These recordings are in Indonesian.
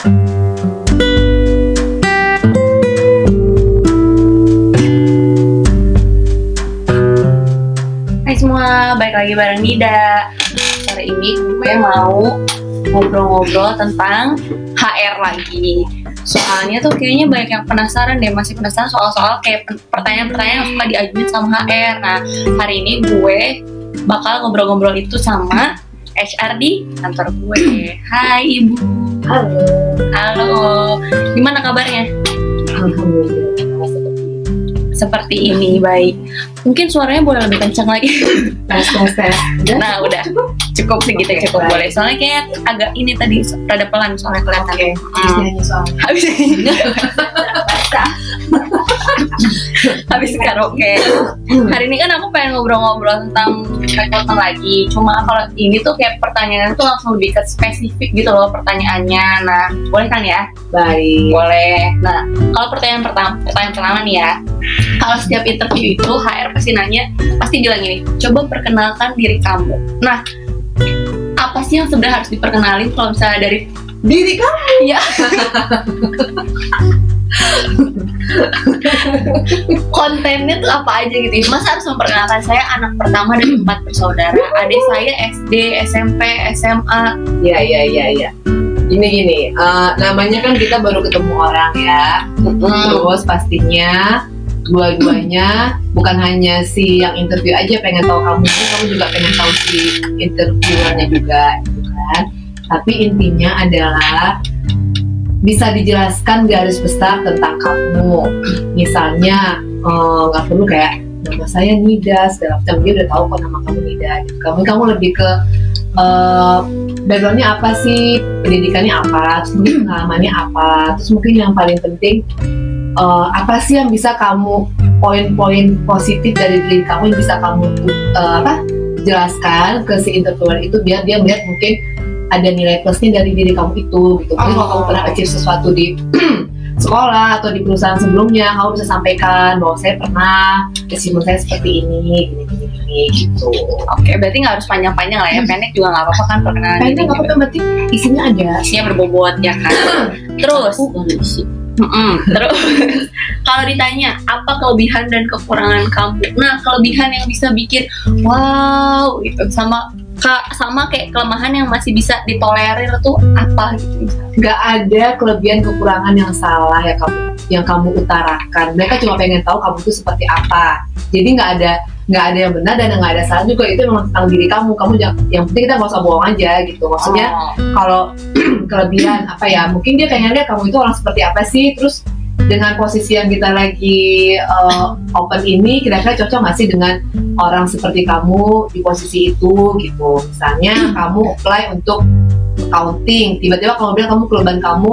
Hai semua, balik lagi bareng Nida. Hari ini gue mau ngobrol-ngobrol tentang HR lagi. Soalnya tuh kayaknya banyak yang penasaran deh, masih penasaran soal-soal kayak pertanyaan-pertanyaan yang suka diajuin sama HR. Nah, hari ini gue bakal ngobrol-ngobrol itu sama HR di kantor gue. Hai Ibu. Halo, Halo. Gimana kabarnya? alhamdulillah. Seperti ini, baik. Mungkin suaranya boleh lebih kencang lagi. Tes tes tes. Udah? Nah, udah. Cukup segitu cukup boleh. Soalnya kayak agak ini tadi rada pelan soalnya kelihatan. Oke. Hmm. nyanyi soalnya. Habis habis karaoke. Hari ini kan aku pengen ngobrol-ngobrol tentang rekrutmen lagi. Cuma kalau ini tuh kayak pertanyaan tuh langsung lebih ke spesifik gitu loh pertanyaannya. Nah, boleh kan ya? Baik. Boleh. Nah, kalau pertanyaan pertama, pertanyaan pertama nih ya. Kalau setiap interview itu HR pasti nanya, pasti bilang gini, coba perkenalkan diri kamu. Nah, apa sih yang sebenarnya harus diperkenalin kalau misalnya dari Diri kamu. ya kontennya tuh apa aja gitu masa harus memperkenalkan saya anak pertama dari empat bersaudara adik saya SD SMP SMA Iya iya iya iya. Gini gini. eh, namanya kan kita baru ketemu orang ya. Terus pastinya dua-duanya bukan hanya si yang interview aja pengen tahu kamu, kamu juga pengen tahu si interviewernya juga, gitu kan? Tapi intinya adalah bisa dijelaskan garis besar tentang kamu. Misalnya eh, nggak perlu kayak nama saya Nida segala macam dia udah tahu kok nama kamu Nida. Gitu. Kamu kamu lebih ke eh, backgroundnya apa sih, pendidikannya apa, terus pengalamannya apa, terus mungkin yang paling penting eh, apa sih yang bisa kamu poin-poin positif dari diri kamu yang bisa kamu eh, apa jelaskan ke si interviewer itu biar dia melihat mungkin ada nilai plusnya dari diri kamu itu gitu. Mungkin kalau kamu pernah achieve sesuatu di sekolah atau di perusahaan sebelumnya, kamu bisa sampaikan bahwa saya pernah achievement saya seperti ini, gini gini gini gitu. oke berarti nggak harus panjang-panjang lah ya pendek juga nggak apa-apa kan perkenalan kamu juga. yang penting isinya ada. isinya berbobot ya kan terus Mm-mm. terus kalau ditanya apa kelebihan dan kekurangan kamu nah kelebihan yang bisa bikin wow gitu sama ka- sama kayak kelemahan yang masih bisa ditolerir tuh apa gitu nggak ada kelebihan kekurangan yang salah ya kamu yang kamu utarakan. Mereka cuma pengen tahu kamu itu seperti apa. Jadi nggak ada nggak ada yang benar dan nggak ada salah juga. Itu memang tentang diri kamu. Kamu jangan yang penting kita nggak usah bohong aja gitu. Maksudnya Oh. kalau kelebihan apa ya mungkin dia pengen lihat kamu itu orang seperti apa sih terus dengan posisi yang kita lagi uh, open ini kira-kira cocok nggak sih dengan orang seperti kamu di posisi itu gitu? Misalnya kamu apply untuk accounting tiba-tiba kamu bilang kamu kelebihan kamu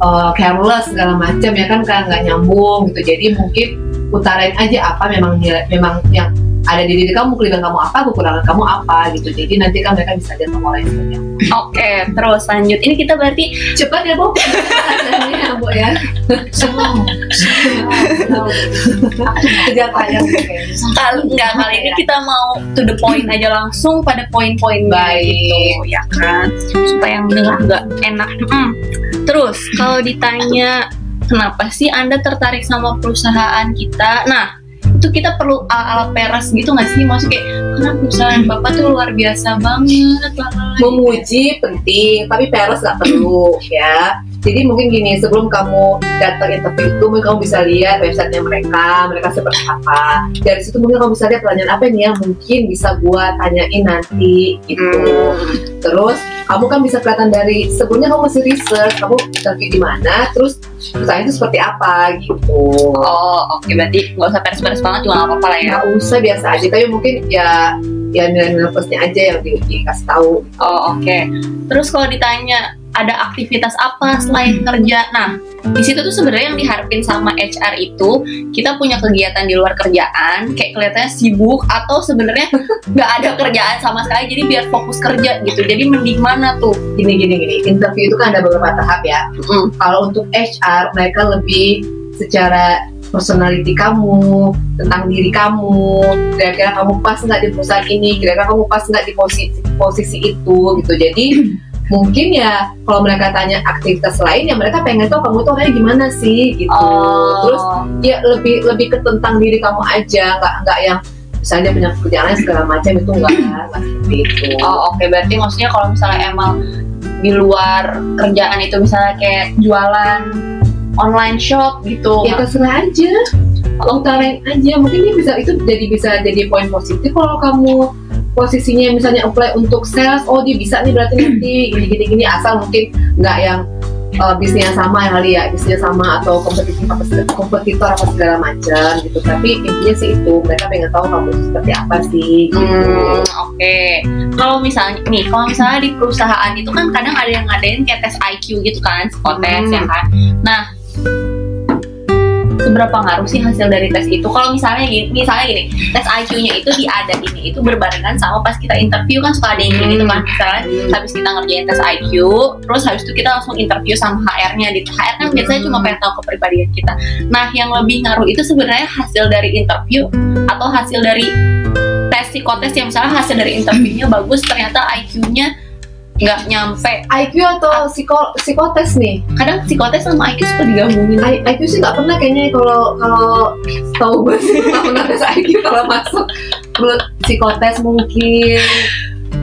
uh, careless segala macam ya kan kan nggak nyambung gitu. Jadi mungkin utarain aja apa memang nilai- memang yang ada di diri kamu kelebihan kamu apa kekurangan kamu apa gitu. Jadi nanti kan mereka bisa lihat lain sebenarnya oke terus lanjut. Ini kita berarti cepat ya bu? Ya bu ya. Kali nggak kali ini kita mau to the point aja langsung pada poin-poin Baik. gitu ya kan? Supaya yang dengar nggak enak. Mm. terus kalau ditanya kenapa sih anda tertarik sama perusahaan kita? Nah itu kita perlu al- alat peras gitu nggak sih? Maksudnya kayak karena perusahaan bapak tuh luar biasa banget lalala." memuji penting tapi peres nggak perlu ya. Jadi mungkin gini sebelum kamu datang interview itu mungkin kamu bisa lihat websitenya mereka mereka seperti apa. Dari situ mungkin kamu bisa lihat pertanyaan apa nih yang mungkin bisa gua tanyain nanti? Gitu. Hmm. terus kamu kan bisa kelihatan dari sebelumnya kamu masih research kamu interview di mana terus pertanyaan itu seperti apa gitu? Oh oke berarti nggak usah peres-peres banget juga nggak apa-apa lah ya. Nggak usah biasa aja. Tapi mungkin ya ya nilai-nilai plusnya aja yang di, dikasih tahu. Oh oke. Terus kalau ditanya ada aktivitas apa selain kerja, nah di situ tuh sebenarnya yang diharapin sama HR itu kita punya kegiatan di luar kerjaan, kayak kelihatannya sibuk atau sebenarnya nggak ada kerjaan sama sekali, jadi biar fokus kerja gitu. Jadi mending mana tuh? gini gini gini. Interview itu kan ada beberapa tahap ya. Mm. kalau untuk HR mereka lebih secara personality kamu tentang diri kamu. Kira-kira kamu pas nggak di perusahaan ini? Kira-kira kamu pas nggak di posisi posisi itu gitu. Jadi mungkin ya kalau mereka tanya aktivitas lain ya mereka pengen tahu kamu tuh orangnya gimana sih gitu. Oh. terus ya lebih lebih ke tentang diri kamu aja. Nggak nggak yang misalnya punya pekerjaan lain segala macam itu enggak nggak seperti itu. Oh oke. Berarti maksudnya kalau misalnya emang di luar kerjaan itu misalnya kayak jualan online shop gitu. ya terserah aja. Utarain aja. Mungkin dia bisa itu jadi bisa jadi poin positif kalau kamu posisinya misalnya apply untuk sales. Oh dia bisa nih berarti nanti gini gini gini asal mungkin nggak yang uh, bisnisnya sama kali ya bisnisnya sama atau kompetitif apa kompetitor apa segala macam gitu tapi intinya sih itu mereka pengen tahu kamu seperti apa sih gitu. Hmm, oke. Kalau misalnya nih, kalau misalnya di perusahaan itu kan kadang ada yang ngadain kayak tes IQ gitu kan, psikotes Hmm. ya kan. Nah, seberapa ngaruh sih hasil dari tes itu? Kalau misalnya gini, misalnya gini, tes IQ-nya itu diadain itu berbarengan sama pas kita interview kan suka ada yang kayak gitu kan, misalnya Hmm. habis kita ngerjain tes IQ, terus habis itu kita langsung interview sama HR-nya. Di HR kan biasanya cuma pengen tahu kepribadian kita. Nah, yang lebih ngaruh itu sebenarnya hasil dari interview atau hasil dari tes psikotes yang misalnya hasil dari interviewnya bagus, ternyata IQ-nya nggak nyampe. IQ atau psiko psikotes nih Kadang psikotes sama IQ suka digabungin. I- IQ sih nggak pernah kayaknya kalau kalau tahu gue sih nggak pernah tes IQ kalau masuk menurut psikotes mungkin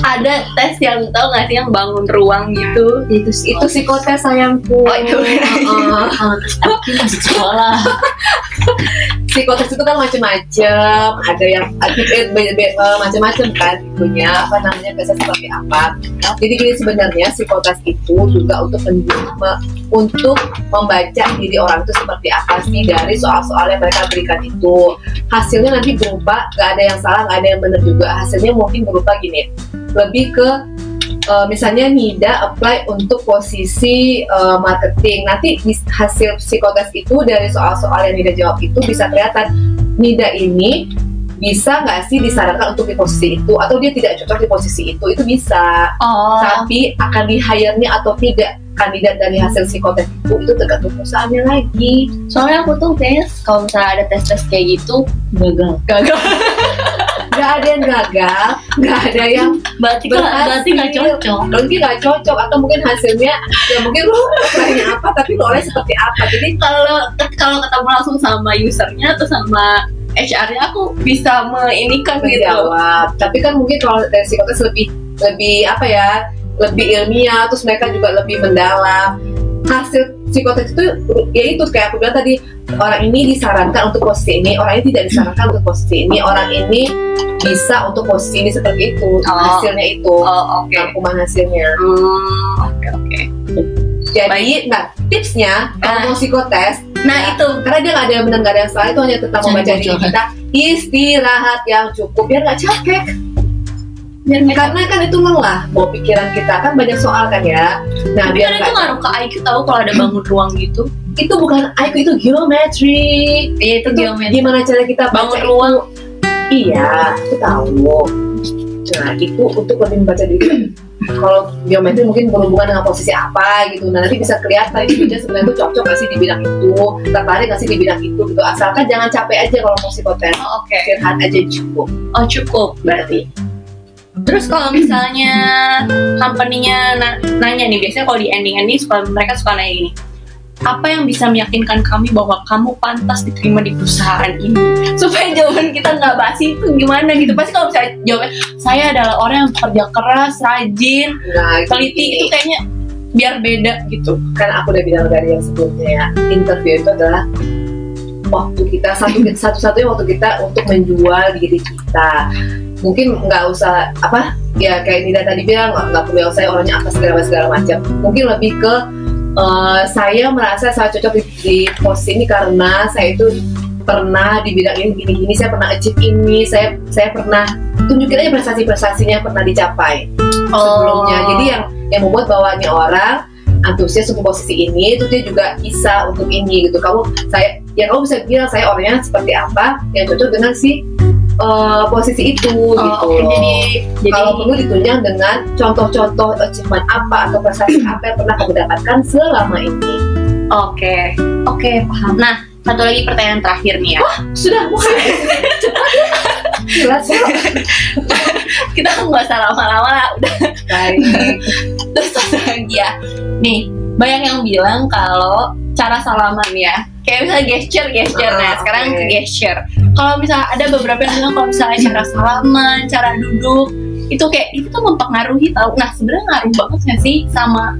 Ada tes yang tau nggak sih yang bangun ruang gitu. Itu itu psikotes sayangku Oh, itu. Aku masuk sekolah. psikotes itu kan macam-macam ada yang eh, eh, macam-macam kan itunya apa namanya biasa seperti apa. Jadi gini sebenarnya psikotes itu juga untuk untuk membaca diri orang itu seperti apa sih dari soal-soal yang mereka berikan itu. Hasilnya nanti berupa gak ada yang salah gak ada yang benar juga. Hasilnya mungkin berupa gini lebih ke eh, misalnya Nida apply untuk posisi eh, marketing nanti hasil psikotes itu dari soal-soal yang Nida jawab itu bisa kelihatan Nida ini bisa nggak sih disarankan untuk di posisi itu atau dia tidak cocok di posisi itu itu bisa Oh. tapi akan di hire-nya atau tidak kandidat dari hasil psikotes itu itu tergantung perusahaannya lagi Soalnya aku tuh kayaknya kalau misalnya ada tes-tes kayak gitu gagal. Gagal. nggak ada yang gagal nggak ada yang Berarti Berhasil. berarti nggak cocok. mungkin nggak cocok atau mungkin hasilnya ya mungkin lu apply-nya apa tapi lu oleh seperti apa jadi kalau kalau ketemu langsung sama usernya atau sama HR-nya aku bisa meinikan gitu. menjawab tapi kan mungkin kalau dari psikotes lebih lebih apa ya lebih ilmiah terus mereka juga lebih mendalam hasil psikotes itu ya itu kayak aku bilang tadi orang ini disarankan untuk posisi ini orang ini tidak disarankan untuk posisi ini orang ini bisa untuk posisi ini seperti itu Oh. hasilnya itu Oh oke. rangkuman hasilnya Hmm, Oke oke. jadi nah tipsnya kalau Ah. mau psikotes Nah itu karena dia nggak ada yang benar nggak ada yang salah itu hanya tentang membaca diri kita istirahat yang cukup biar nggak capek biar nggak karena kan itu lelah mau pikiran kita kan banyak soal kan ya nah Tapi biar kan itu ngaruh ke IQ tahu kalau ada bangun ruang gitu. itu bukan IQ itu geometri Iya itu itu geometri. gimana cara kita baca Bangun itu? ruang. iya itu tahu nah itu untuk lebih membaca diri kalau geometri mungkin berhubungan dengan posisi apa gitu nah nanti bisa kelihatan itu dia sebenarnya tuh cocok gak sih di bidang itu tertarik gak sih di bidang itu gitu asalkan jangan capek aja kalau mau psikotes Oh, Oke. istirahat aja cukup Oh cukup berarti. Terus kalau misalnya company-nya na- nanya nih, biasanya kalau di ending-ending suka mereka suka nanya gini, apa yang bisa meyakinkan kami bahwa kamu pantas diterima di perusahaan ini? Supaya jawaban kita nggak basi itu gimana gitu. Pasti kalau misalnya jawabnya, saya adalah orang yang bekerja keras, rajin, nah teliti gini. itu kayaknya biar beda gitu. kan aku udah bilang dari yang sebelumnya ya interview itu adalah waktu kita satu satu-satunya waktu kita untuk menjual diri kita mungkin nggak usah apa ya kayak Nida tadi bilang nggak perlu saya orangnya apa segala segala macam mungkin lebih ke eh, saya merasa saya cocok di, di posisi ini karena saya itu pernah di bidang ini gini gini saya pernah achieve ini saya saya pernah tunjukin aja prestasi prestasinya yang pernah dicapai sebelumnya. Jadi yang yang membuat ini orang antusias untuk posisi ini itu dia juga bisa untuk ini gitu. Kamu saya ya kamu bisa bilang saya orangnya seperti apa yang cocok dengan si eh, posisi itu Oh, gitu. loh. jadi jadi kalau perlu ditunjang dengan contoh-contoh achievement apa atau prestasi apa yang pernah kamu dapatkan selama ini. oke oke paham. Nah satu lagi pertanyaan terakhir nih ya. Sudah mulai. jelas kok kita nggak usah lama-lama lah udah baik terus lagi ya nih banyak yang bilang kalau cara salaman ya kayak misalnya gesture gesture. Nah Ah, sekarang ke gesture. Kalau misalnya ada beberapa yang bilang kalau misalnya cara salaman cara duduk itu kayak itu tuh mempengaruhi tau. Nah sebenarnya ngaruh banget nggak sih sama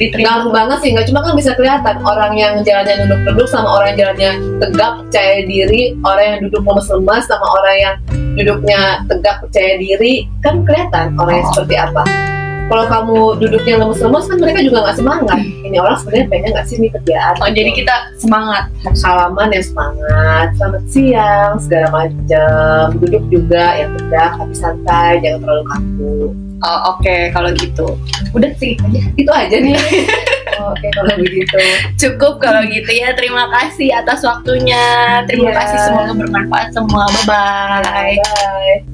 diterima ngaruh banget sih nggak cuma kan bisa kelihatan orang yang jalannya duduk-duduk sama orang yang jalannya tegak percaya diri. Orang yang duduk lemes-lemes sama orang yang duduknya tegak percaya diri. Kan kelihatan orang yang Oh. seperti apa kalau kamu duduknya lemes-lemes kan mereka juga nggak semangat. Ini orang sebenarnya pengen nggak sih nih kerjaan? Oh jadi kita semangat. Salaman yang semangat selamat siang segala macam. Duduk juga yang tegak tapi santai jangan terlalu kaku. Oh, oke kalau gitu. Udah sih. Aja itu aja nih. Oh, oke kalau begitu. Cukup kalau gitu ya. Terima kasih atas waktunya. Terima Iya. kasih. Semoga bermanfaat semua. Bye bye bye